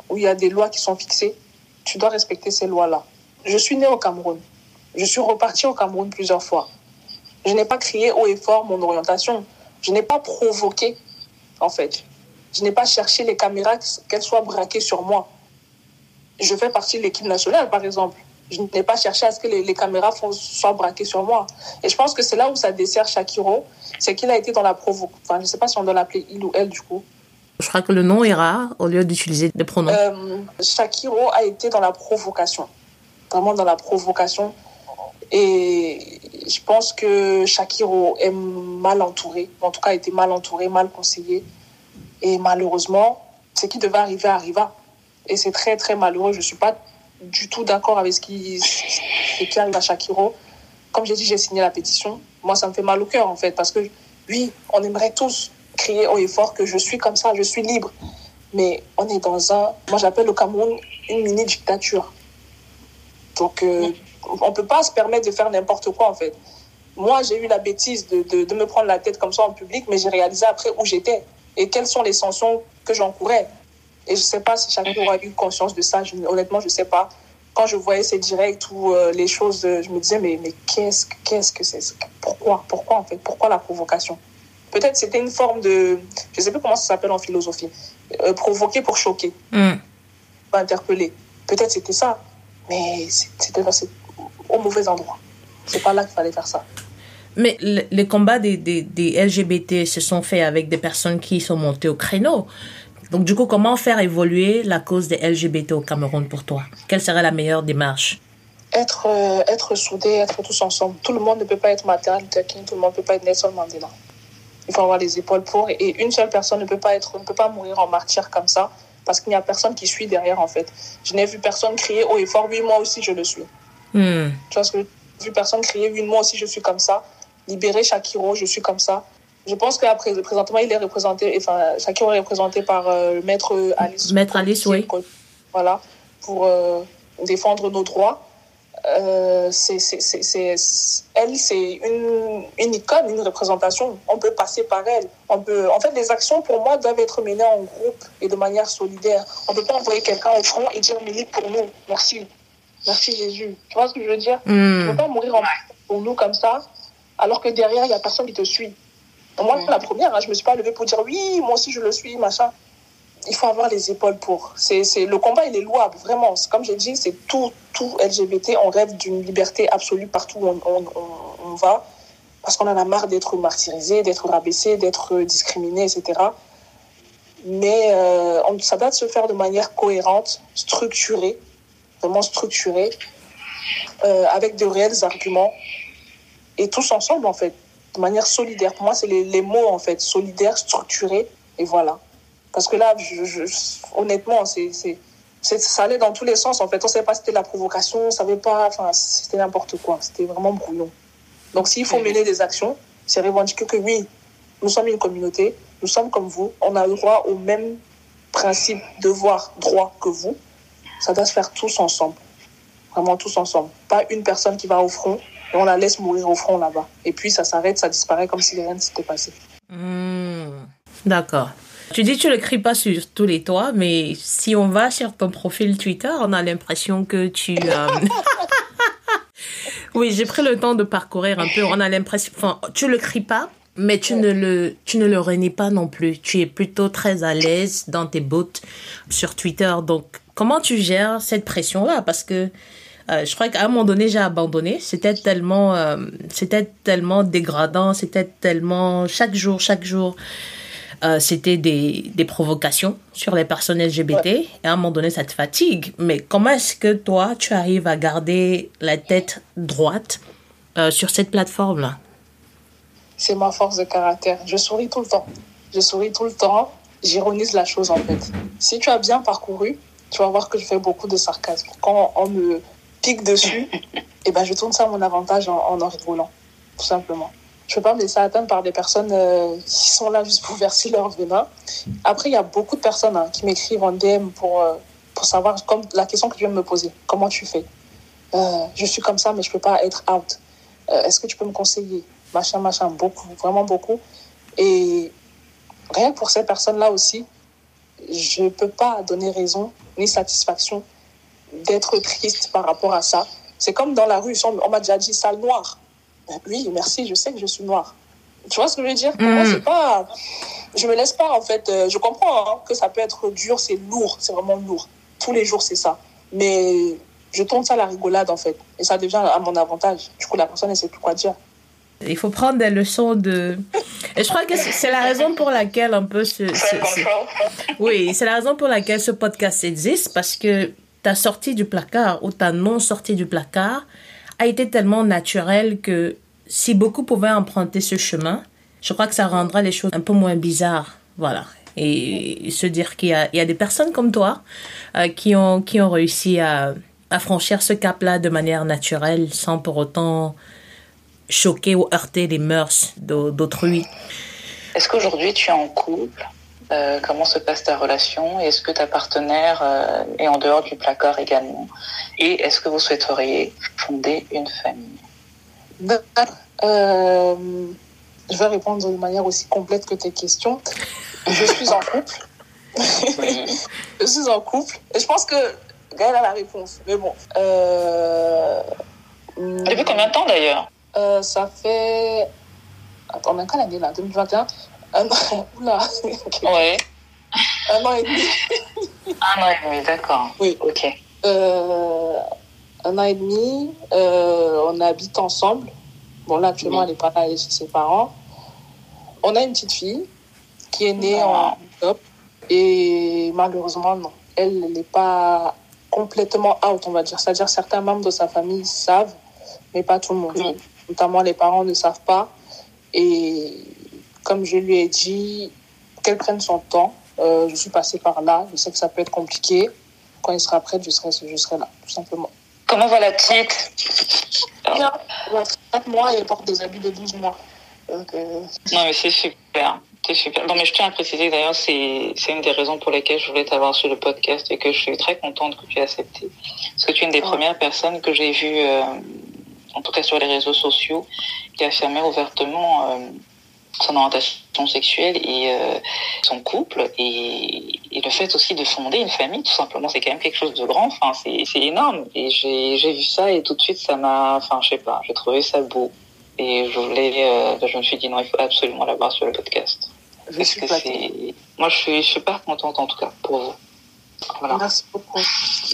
où il y a des lois qui sont fixées, tu dois respecter ces lois-là. Je suis née au Cameroun. Je suis repartie au Cameroun plusieurs fois. Je n'ai pas crié haut et fort mon orientation. Je n'ai pas provoqué, en fait. Je n'ai pas cherché les caméras, qu'elles soient braquées sur moi. Je fais partie de l'équipe nationale, par exemple. Je n'ai pas cherché à ce que les, les caméras soient braquées sur moi. Et je pense que c'est là où ça dessert Shakiro, c'est qu'il a été dans la provocation. Enfin, je ne sais pas si on doit l'appeler il ou elle, du coup. Je crois que le nom ira au lieu d'utiliser des pronoms. Euh, Shakiro a été dans la provocation. Vraiment dans la provocation. Et je pense que Shakiro est mal entouré. En tout cas, a été mal entouré, mal conseillé. Et malheureusement, ce qui devait arriver arriva. Et c'est très, très malheureux. Je ne suis pas du tout d'accord avec ce qui, et qui arrive à Shakiro, comme j'ai dit, j'ai signé la pétition. Moi, ça me fait mal au cœur, en fait, parce que oui, on aimerait tous crier haut et fort que je suis comme ça, je suis libre. Mais on est dans un, moi j'appelle le Cameroun une mini-dictature. Donc, euh, on ne peut pas se permettre de faire n'importe quoi, en fait. Moi, j'ai eu la bêtise de, de, me prendre la tête comme ça en public, mais j'ai réalisé après où j'étais et quelles sont les sanctions que j'encourais? Et je ne sais pas si chacun aura eu conscience de ça. Je, honnêtement, je ne sais pas. Quand je voyais ces directs ou euh, les choses, je me disais, mais, mais qu'est-ce, qu'est-ce que c'est? Pourquoi? Pourquoi, en fait? Pourquoi la provocation? Peut-être c'était une forme de... Je ne sais plus comment ça s'appelle en philosophie. Euh, provoquer pour choquer. Mm. Interpeller. Peut-être c'était ça. Mais c'était au mauvais endroit. C'est pas là qu'il fallait faire ça. Mais les combats des, des, des, LGBT se sont faits avec des personnes qui sont montées au créneau. Donc, du coup, comment faire évoluer la cause des LGBT au Cameroun pour toi? Quelle serait la meilleure démarche? Être, euh, être soudés, être tous ensemble. Tout le monde ne peut pas être Martin Luther King, tout le monde ne peut pas être Nelson Mandela. Il faut avoir les épaules pour. Et une seule personne ne peut pas, être, ne peut pas mourir en martyr comme ça, parce qu'il n'y a personne qui suit derrière, en fait. Je n'ai vu personne crier haut et fort, oui, moi aussi, je le suis. Hmm. Tu vois ce que j'ai vu personne crier, oui, moi aussi, je suis comme ça libérer Shakiro, je suis comme ça. Je pense qu'après, présentement, il est représenté, enfin, Shakiro est représenté par euh, Maître Alice. Maître Alice, oui. Voilà, pour euh, défendre nos droits. Euh, c'est, elle, c'est une, une icône, une représentation. On peut passer par elle. On peut, en fait, les actions, pour moi, doivent être menées en groupe et de manière solidaire. On ne peut pas envoyer quelqu'un au front et dire milite pour nous. Merci. Merci Jésus. Tu vois ce que je veux dire? Mm. Tu ne peux pas mourir en pour nous comme ça alors que derrière, il n'y a personne qui te suit. Moi, la première, hein, je ne me suis pas levée pour dire oui, moi aussi je le suis, machin. Il faut avoir les épaules pour. C'est, c'est, le combat, il est louable, vraiment. Comme j'ai dit, c'est tout, tout LGBT. On rêve d'une liberté absolue partout où on, on, va. Parce qu'on en a marre d'être martyrisé, d'être rabaissé, d'être discriminé, etc. Mais euh, on, ça doit se faire de manière cohérente, structurée, vraiment structurée, euh, avec de réels arguments et tous ensemble, en fait, de manière solidaire. Pour moi, c'est les, les, mots, en fait, solidaire, structuré, et voilà. Parce que là, je, honnêtement, c'est, ça allait dans tous les sens, en fait. On ne savait pas si c'était la provocation, on ne savait pas, enfin, c'était n'importe quoi. C'était vraiment brouillon. Donc, s'il faut mener des actions, c'est revendiquer que oui, nous sommes une communauté, nous sommes comme vous, on a le droit au même principe, devoir, droit que vous. Ça doit se faire tous ensemble. Vraiment tous ensemble. Pas une personne qui va au front on la laisse mourir au front là-bas. Et puis ça s'arrête, ça disparaît comme si rien ne s'était passé. Hmm. D'accord. Tu dis tu ne le cries pas sur tous les toits, mais si on va sur ton profil Twitter, on a l'impression que tu... Euh, oui, j'ai pris le temps de parcourir un peu. On a l'impression... Enfin, tu le cries pas, mais tu ne le tu ne le renies pas non plus. Tu es plutôt très à l'aise dans tes bottes sur Twitter. Donc, comment tu gères cette pression-là? Parce que euh, je crois qu'à un moment donné, j'ai abandonné. C'était tellement, euh, c'était tellement dégradant, c'était tellement chaque jour, chaque jour. Euh, c'était des, des, provocations sur les personnes LGBT. Et à un moment donné, ça te fatigue. Mais comment est-ce que toi, tu arrives à garder la tête droite sur cette plateforme-là? C'est ma force de caractère. Je souris tout le temps. Je souris tout le temps. J'ironise la chose en fait. Si tu as bien parcouru, tu vas voir que je fais beaucoup de sarcasme. Quand on me pique dessus, et ben je tourne ça à mon avantage en, en, rigolant, tout simplement. Je ne peux pas me laisser atteindre par des personnes euh, qui sont là juste pour verser leur venin. Après, il y a beaucoup de personnes hein, qui m'écrivent en DM pour, euh, pour savoir, comme la question que tu viens de me poser, comment tu fais? Euh, Je suis comme ça, mais je ne peux pas être out. Est-ce que tu peux me conseiller? Machin, machin, beaucoup, vraiment beaucoup. Et rien que pour ces personnes-là aussi, je ne peux pas donner raison ni satisfaction d'être triste par rapport à ça. C'est comme dans la rue, on m'a déjà dit sale noir. Ben oui, merci, je sais que je suis noire. Tu vois ce que je veux dire? Mm. c'est pas... Je me laisse pas, en fait. Euh, je comprends hein, que ça peut être dur, c'est lourd, c'est vraiment lourd. Tous les jours, c'est ça. Mais je tourne ça à la rigolade, en fait. Et ça devient à mon avantage. Du coup, la personne ne sait plus quoi dire. Il faut prendre des leçons de... Et je crois que c'est la raison pour laquelle un peu ce... Oui, c'est la raison pour laquelle ce podcast existe, parce que ta sortie du placard ou ta non-sortie du placard a été tellement naturelle que si beaucoup pouvaient emprunter ce chemin, je crois que ça rendra les choses un peu moins bizarres. Voilà. Et se dire qu'il y, a, des personnes comme toi euh, qui, ont, qui ont réussi à, à franchir ce cap-là de manière naturelle sans pour autant choquer ou heurter les mœurs d'autrui. Est-ce qu'aujourd'hui tu es en couple? Euh, Comment se passe ta relation? Est-ce que ta partenaire euh, est en dehors du placard également? Et est-ce que vous souhaiteriez fonder une famille? Euh, Je vais répondre de manière aussi complète que tes questions. Je suis en couple. je suis en couple. Et je pense que Gaëlle a la réponse. Mais bon. Depuis combien de temps d'ailleurs? Ça fait. Attends, on quelle année là? 2021 Un an. Oula. Ouais. Un an et demi. un an et demi, d'accord. Oui. Ok. Euh, un an et demi. Euh, on habite ensemble. Bon, là, actuellement, oui. elle n'est pas là, elle est chez ses parents. On a une petite fille qui est née en octobre. Et malheureusement, non. Elle n'est pas complètement out, on va dire. C'est-à-dire certains membres de sa famille savent, mais pas tout le monde. Oui. Notamment les parents ne savent pas. Et comme je lui ai dit, qu'elle prenne son temps. Euh, je suis passée par là. Je sais que ça peut être compliqué. Quand il sera prêt, je serai, je serai là, tout simplement. Comment va la petite? Bien. Elle a 4 mois et elle porte des habits de 12 mois. Donc, euh... Non, mais c'est super. C'est super. Non, mais je tiens à préciser d'ailleurs, c'est, c'est une des raisons pour lesquelles je voulais t'avoir sur le podcast et que je suis très contente que tu aies accepté. Parce que tu es une des premières personnes que j'ai vues, euh, en tout cas sur les réseaux sociaux, qui affirmait ouvertement son orientation sexuelle et euh, son couple et, et, le fait aussi de fonder une famille, tout simplement, c'est quand même quelque chose de grand. Enfin, c'est, c'est énorme. Et j'ai, j'ai vu ça et tout de suite, ça m'a, enfin, je sais pas, j'ai trouvé ça beau. Et je voulais, euh, je me suis dit non, il faut absolument l'avoir sur le podcast. Je Parce suis que c'est, moi, je suis, je suis pas contente en tout cas pour vous. Voilà. Merci beaucoup.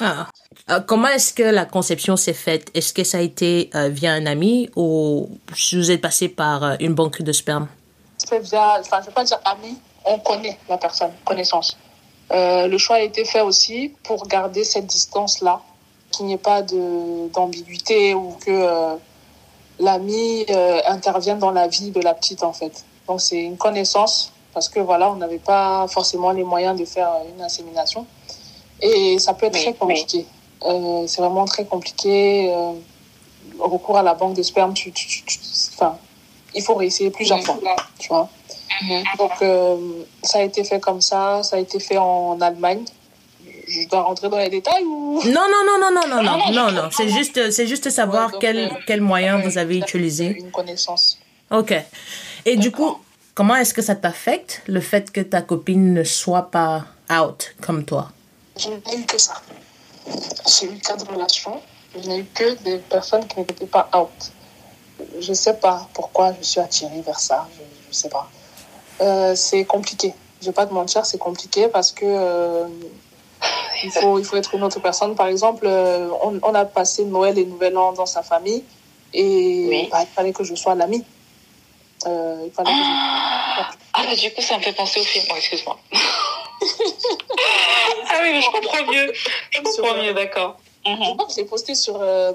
Ah. Euh, comment est-ce que la conception s'est faite? Est-ce que ça a été euh, via un ami ou vous êtes passé par euh, une banque de sperme? C'est via, enfin, je ne vais pas dire ami, on connaît la personne, connaissance. Euh, le choix a été fait aussi pour garder cette distance-là, qu'il n'y ait pas d'ambiguïté ou que euh, l'ami euh, intervienne dans la vie de la petite, en fait. Donc, c'est une connaissance parce que voilà, on n'avait pas forcément les moyens de faire une insémination. Et ça peut être très compliqué. C'est vraiment très compliqué. Recours à la banque de sperme, tu, tu, tu, tu- enfin, il faut réessayer plusieurs fois, tu vois. Donc, euh, ça a été fait comme ça. Ça a été fait en Allemagne. Je dois rentrer dans les détails ou... Non, non, non, non, non, non, Non, non, non, non. C'est juste, c'est juste savoir Ouais, donc, quel, euh, quel moyen vous avez utilisé. Une connaissance. Ok. Et du coup, comment est-ce que ça t'affecte le fait que ta copine ne soit pas out comme toi? Je n'ai eu que ça. J'ai eu quatre relations. Je n'ai eu que des personnes qui n'étaient pas out. Je ne sais pas pourquoi je suis attirée vers ça. Je ne sais pas. Euh, c'est compliqué. Je ne vais pas te mentir, c'est compliqué parce que euh, il, faut, il faut être une autre personne. Par exemple, euh, on, on a passé Noël et Nouvel An dans sa famille et Oui. bah, il fallait que je sois l'ami. Euh, il fallait que je... Ah, bah, du coup, ça me fait penser au film. Oh, excuse-moi. ah oui, mais je comprends mieux. Je comprends mieux, d'accord. Je Mhm. crois que j'ai posté sur, euh,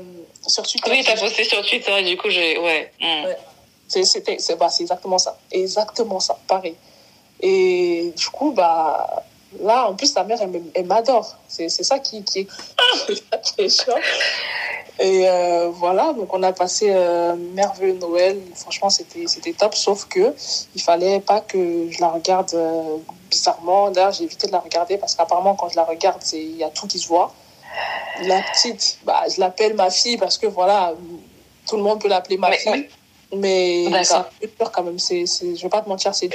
sur Twitter. Oui, t'as posté sur Twitter et du coup, j'ai. Ouais. Ouais. C'est c'était- c'est bah, exactement ça. Exactement ça, pareil. Et du coup, bah, là, en plus, sa mère, elle, m'adore. C'est ça qui, qui, est, qui est chiant. Et euh, voilà, donc on a passé euh, merveilleux Noël. Franchement, c'était top, sauf que il fallait pas que je la regarde euh, bizarrement. D'ailleurs, j'ai évité de la regarder parce qu'apparemment, quand je la regarde, il y a tout qui se voit. La petite, bah, je l'appelle ma fille parce que voilà, tout le monde peut l'appeler ma fille. Mais c'est un peu dur quand même. C'est, c'est, je vais pas te mentir, c'est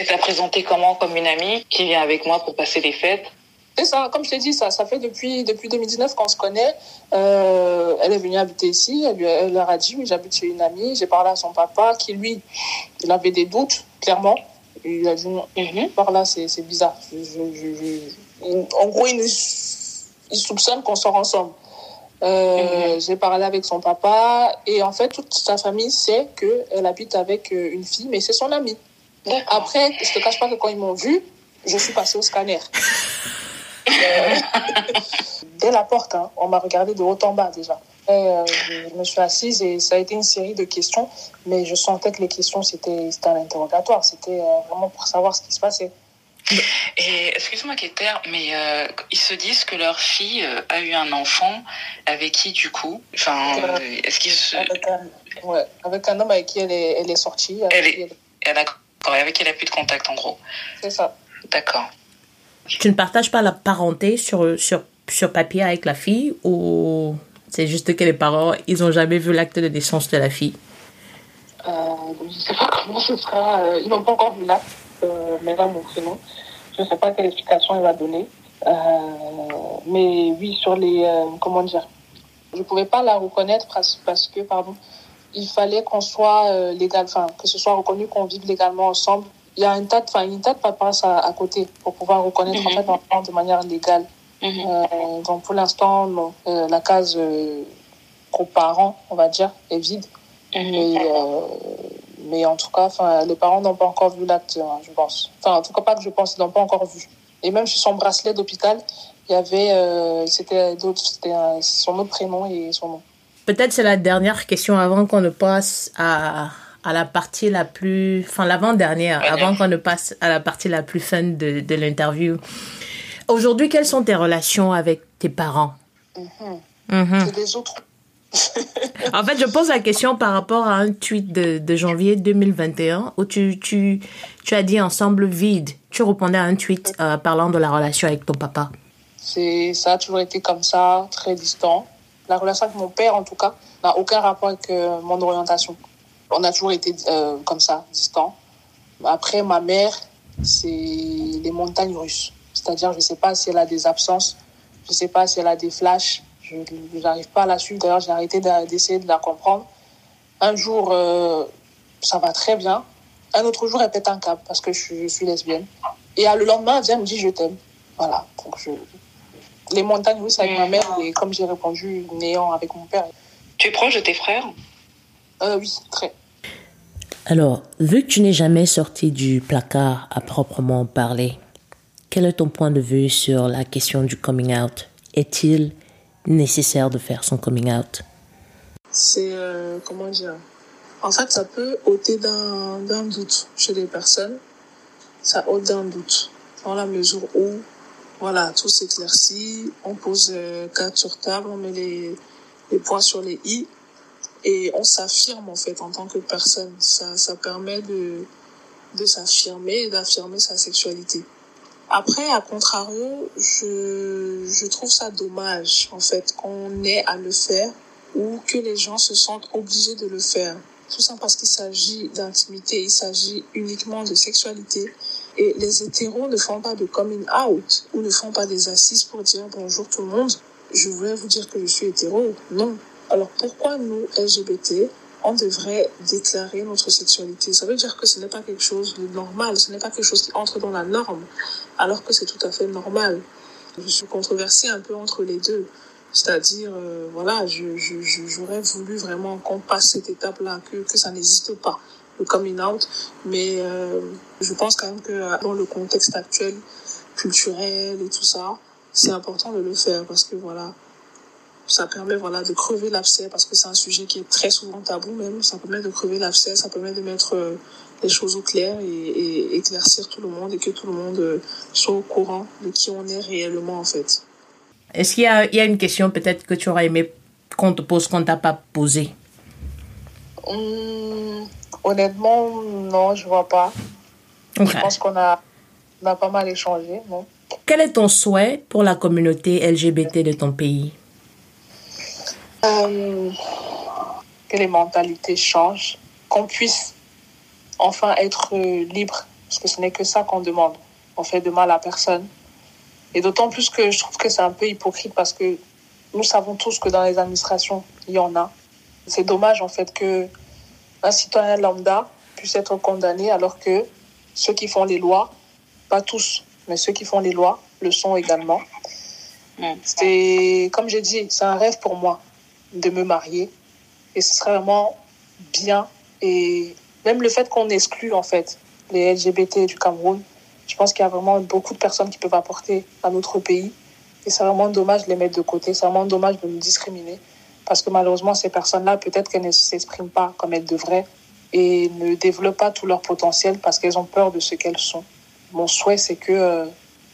Et t'as présenté comment comme une amie qui vient avec moi pour passer les fêtes? C'est ça, comme je t'ai dit, ça, ça fait depuis, depuis 2019 qu'on se connaît. Euh, elle est venue habiter ici, elle, lui- elle leur a dit, oui, j'habite chez une amie. J'ai parlé à son papa qui, lui, il avait des doutes, clairement. Il a dit, non, Mhm. par là, c'est, c'est bizarre. Je- je- je- je- En gros, il, nous- il soupçonne qu'on sort ensemble. Euh, Mhm. J'ai parlé avec son papa et en fait, toute sa famille sait qu'elle habite avec euh, une fille, mais c'est son amie. Après, je te cache pas que quand ils m'ont vu, je suis passée au scanner. Euh, Dès la porte, hein, on m'a regardé de haut en bas déjà. Et, euh, je me suis assise et ça a été une série de questions, mais je sentais que les questions, c'était c'était un interrogatoire. C'était euh, vraiment pour savoir ce qui se passait. Et excuse-moi, Keter, mais euh, ils se disent que leur fille euh, a eu un enfant avec qui, du coup Enfin, Euh, est-ce qu'ils se... Avec un, ouais, avec un homme avec qui elle est, elle est sortie. avec Elle est- qui elle- Elle a... d'accord, avec qui elle a plus de contact, en gros. C'est ça. D'accord. Tu ne partages pas la parenté sur, sur, sur papier avec la fille ou c'est juste que les parents, ils n'ont jamais vu l'acte de naissance de la fille? Euh, je ne sais pas comment ce sera. ils n'ont pas encore vu l'acte, mais mon prénom. Je ne sais pas quelle explication il va donner. Euh, mais oui, sur les. euh, comment dire Je ne pouvais pas la reconnaître parce, parce que, pardon, il fallait qu'on soit euh, légal, enfin, que ce soit reconnu qu'on vive légalement ensemble. Il y a un tas de, enfin, une tas de papas à, à côté pour pouvoir reconnaître en Mhm. fait l'enfant de manière légale. Mhm. Euh, donc pour l'instant. Euh, la case euh, coparents, on va dire, est vide. Mhm. Mais, euh, mais en tout cas, enfin, les parents n'ont pas encore vu l'acte, hein, je pense. Enfin, en tout cas, pas que je pense, ils n'ont pas encore vu. Et même sur son bracelet d'hôpital, il y avait, euh, c'était d'autres, c'était euh, son autre prénom et son nom. Peut-être c'est la dernière question avant qu'on ne passe à, à la partie la plus... Enfin, l'avant-dernière, Ouais. avant qu'on ne passe à la partie la plus fun de, de l'interview. Aujourd'hui, quelles sont tes relations avec tes parents? Mhm. Mhm. C'est des autres. En fait, je pose la question par rapport à un tweet de, janvier 2021 où tu as dit ensemble vide. Tu répondais à un tweet euh, parlant de la relation avec ton papa. C'est, ça a toujours été comme ça, très distant. La relation avec mon père, en tout cas, n'a aucun rapport avec euh, mon orientation. On a toujours été euh, comme ça, distant. Après, ma mère, c'est les montagnes russes. C'est-à-dire, je ne sais pas si elle a des absences, je ne sais pas si elle a des flashs. Je n'arrive pas à la suivre. D'ailleurs, j'ai arrêté d'essayer de la comprendre. Un jour, euh, ça va très bien. Un autre jour, elle pète un câble parce que je suis, je suis lesbienne. Et le lendemain, elle vient me dire je t'aime. Voilà. Donc, je... Les montagnes russes avec ma mère, et comme j'ai répondu, néant avec mon père. Tu es proche de tes frères? Euh, oui, très. Alors, vu que tu n'es jamais sorti du placard à proprement parler, quel est ton point de vue sur la question du coming out? Est-il nécessaire de faire son coming out C'est, euh, comment dire? En fait, ça peut ôter d'un d'un doute chez les personnes. Ça ôte d'un doute. Dans la mesure où, voilà, tout s'éclaircit, on pose euh, carte sur table, on met les, les points sur les i et on s'affirme en fait en tant que personne. Ça, ça permet de, de s'affirmer et d'affirmer sa sexualité. Après, à contrario, je, je trouve ça dommage en fait qu'on ait à le faire ou que les gens se sentent obligés de le faire. Tout ça parce qu'il s'agit d'intimité, il s'agit uniquement de sexualité. Et les hétéros ne font pas de coming out ou ne font pas des assises pour dire bonjour tout le monde. Je voulais vous dire que je suis hétéro. Non. Alors pourquoi nous, LGBT, on devrait déclarer notre sexualité Ça veut dire que ce n'est pas quelque chose de normal, ce n'est pas quelque chose qui entre dans la norme, alors que c'est tout à fait normal. Je suis controversée un peu entre les deux. C'est-à-dire, euh, voilà, je, je, je- j'aurais voulu vraiment qu'on passe cette étape-là, que, que ça n'existe pas, le coming out. Mais euh, je pense quand même que euh, dans le contexte actuel, culturel et tout ça, c'est important de le faire parce que voilà, ça permet voilà de crever l'abcès parce que c'est un sujet qui est très souvent tabou même. Ça permet de crever l'abcès, ça permet de mettre euh, les choses au clair et, et éclaircir tout le monde et que tout le monde euh, soit au courant de qui on est réellement en fait. Est-ce qu'il y a, il y a une question peut-être que tu aurais aimé qu'on te pose qu'on t'a pas posée? Hum, honnêtement, non, je vois pas. Je pense qu'on a, on a pas mal échangé, non Quel est ton souhait pour la communauté LGBT de ton pays? Euh, Que les mentalités changent, qu'on puisse enfin être euh, libre, parce que ce n'est que ça qu'on demande. On fait de mal à personne. Et d'autant plus que je trouve que c'est un peu hypocrite parce que nous savons tous que dans les administrations, il y en a. C'est dommage en fait que un citoyen lambda puisse être condamné alors que ceux qui font les lois, pas tous, mais ceux qui font les lois le sont également. Mm. C'est, comme j'ai dit, c'est un rêve pour moi de me marier. Et ce serait vraiment bien. Et même le fait qu'on exclue, en fait, les LGBT du Cameroun, je pense qu'il y a vraiment beaucoup de personnes qui peuvent apporter à notre pays. Et c'est vraiment dommage de les mettre de côté. C'est vraiment dommage de nous discriminer. Parce que malheureusement, ces personnes-là, peut-être qu'elles ne s'expriment pas comme elles devraient et ne développent pas tout leur potentiel parce qu'elles ont peur de ce qu'elles sont. mon souhait, c'est que euh,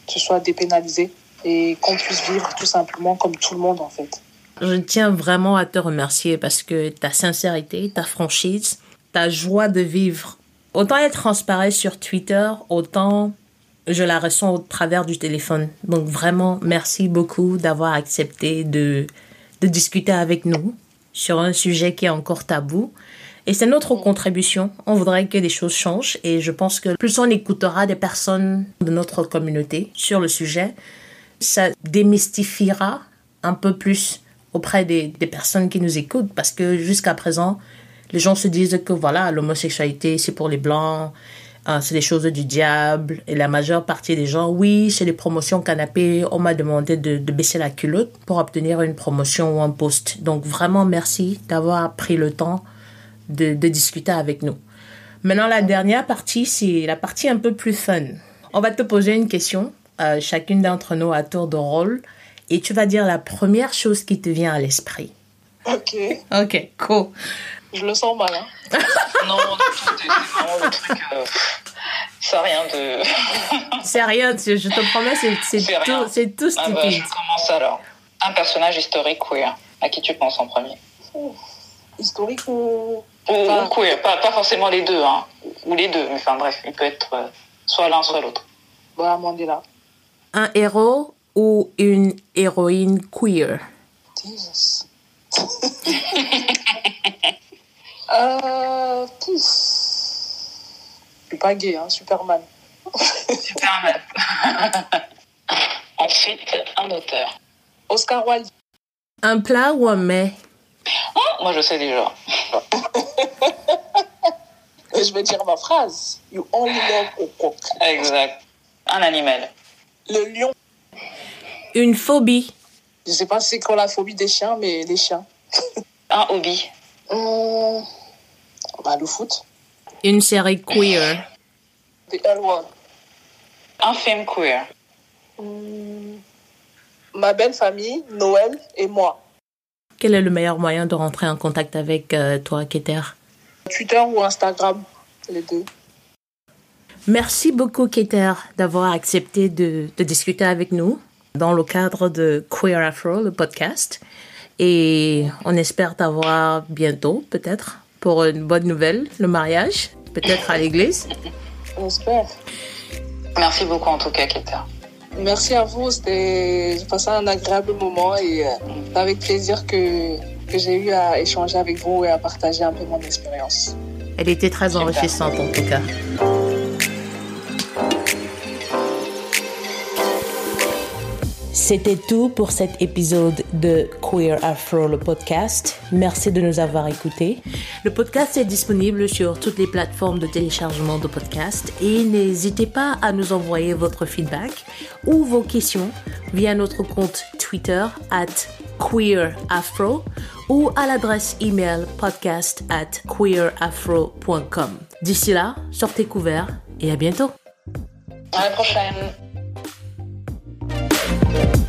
ce soit dépénalisé et qu'on puisse vivre tout simplement comme tout le monde, en fait. Je tiens vraiment à te remercier parce que ta sincérité, ta franchise, ta joie de vivre, autant elle transparaît sur Twitter, autant je la ressens au travers du téléphone. Donc vraiment, merci beaucoup d'avoir accepté de, de discuter avec nous sur un sujet qui est encore tabou. Et c'est notre contribution. On voudrait que des choses changent et je pense que plus on écoutera des personnes de notre communauté sur le sujet, ça démystifiera un peu plus auprès des, personnes qui nous écoutent parce que jusqu'à présent, les gens se disent que voilà, l'homosexualité, c'est pour les blancs, hein, c'est des choses du diable. Et la majeure partie des gens, oui, c'est des promotions canapé. On m'a demandé de, baisser la culotte pour obtenir une promotion ou un poste. Donc vraiment, merci d'avoir pris le temps de, de discuter avec nous. Maintenant, la dernière partie, c'est la partie un peu plus fun. On va te poser une question, euh, chacune d'entre nous à tour de rôle, et tu vas dire la première chose qui te vient à l'esprit. Ok. Ok, cool. Je le sens mal. Hein. non, c'est vraiment le truc. Euh, c'est rien de. c'est rien, je te promets, c'est tout, c'est tout stupide. Ah bah, je commence alors. Un personnage historique queer. À qui tu penses en premier? Historique ou. Ou, enfin, ou queer, pas, pas, forcément les deux, hein. Ou les deux, mais enfin bref, il peut être euh, soit l'un, soit l'autre. Bah, Mandela. Un héros ou une héroïne queer? Jesus. Euh, pouf. Je suis pas gay, hein, Superman. Superman. Ensuite, un auteur. Oscar Wilde. Un plat ou un mets? Oh, Moi, je sais déjà. je vais dire ma phrase. You only love au coq. Exact. Un animal. Le lion. Une phobie. Je sais pas c'est quoi la phobie des chiens, mais des chiens. un hobby. Hum, bah, le foot. Une série queer. The L1. Un film queer. Hum, ma belle famille, Noël et moi. Quel est le meilleur moyen de rentrer en contact avec euh, toi, Keter? Twitter ou Instagram, les deux. Merci beaucoup, Keter, d'avoir accepté de, de discuter avec nous dans le cadre de Queer Afro, le podcast. Et on espère t'avoir bientôt, peut-être, pour une bonne nouvelle, le mariage, peut-être à l'église. On espère. Merci beaucoup en tout cas, Keter. Merci à vous, c'était j'ai passé un agréable moment et euh, avec plaisir que, que j'ai eu à échanger avec vous et à partager un peu mon expérience. Elle était très enrichissante en tout cas. C'était tout pour cet épisode de Queer Afro, le podcast. Merci de nous avoir écoutés. Le podcast est disponible sur toutes les plateformes de téléchargement de podcasts et n'hésitez pas à nous envoyer votre feedback ou vos questions via notre compte Twitter at queerafro ou à l'adresse email podcast at queerafro.com. D'ici là, sortez couverts et à bientôt. À la prochaine. Thank you.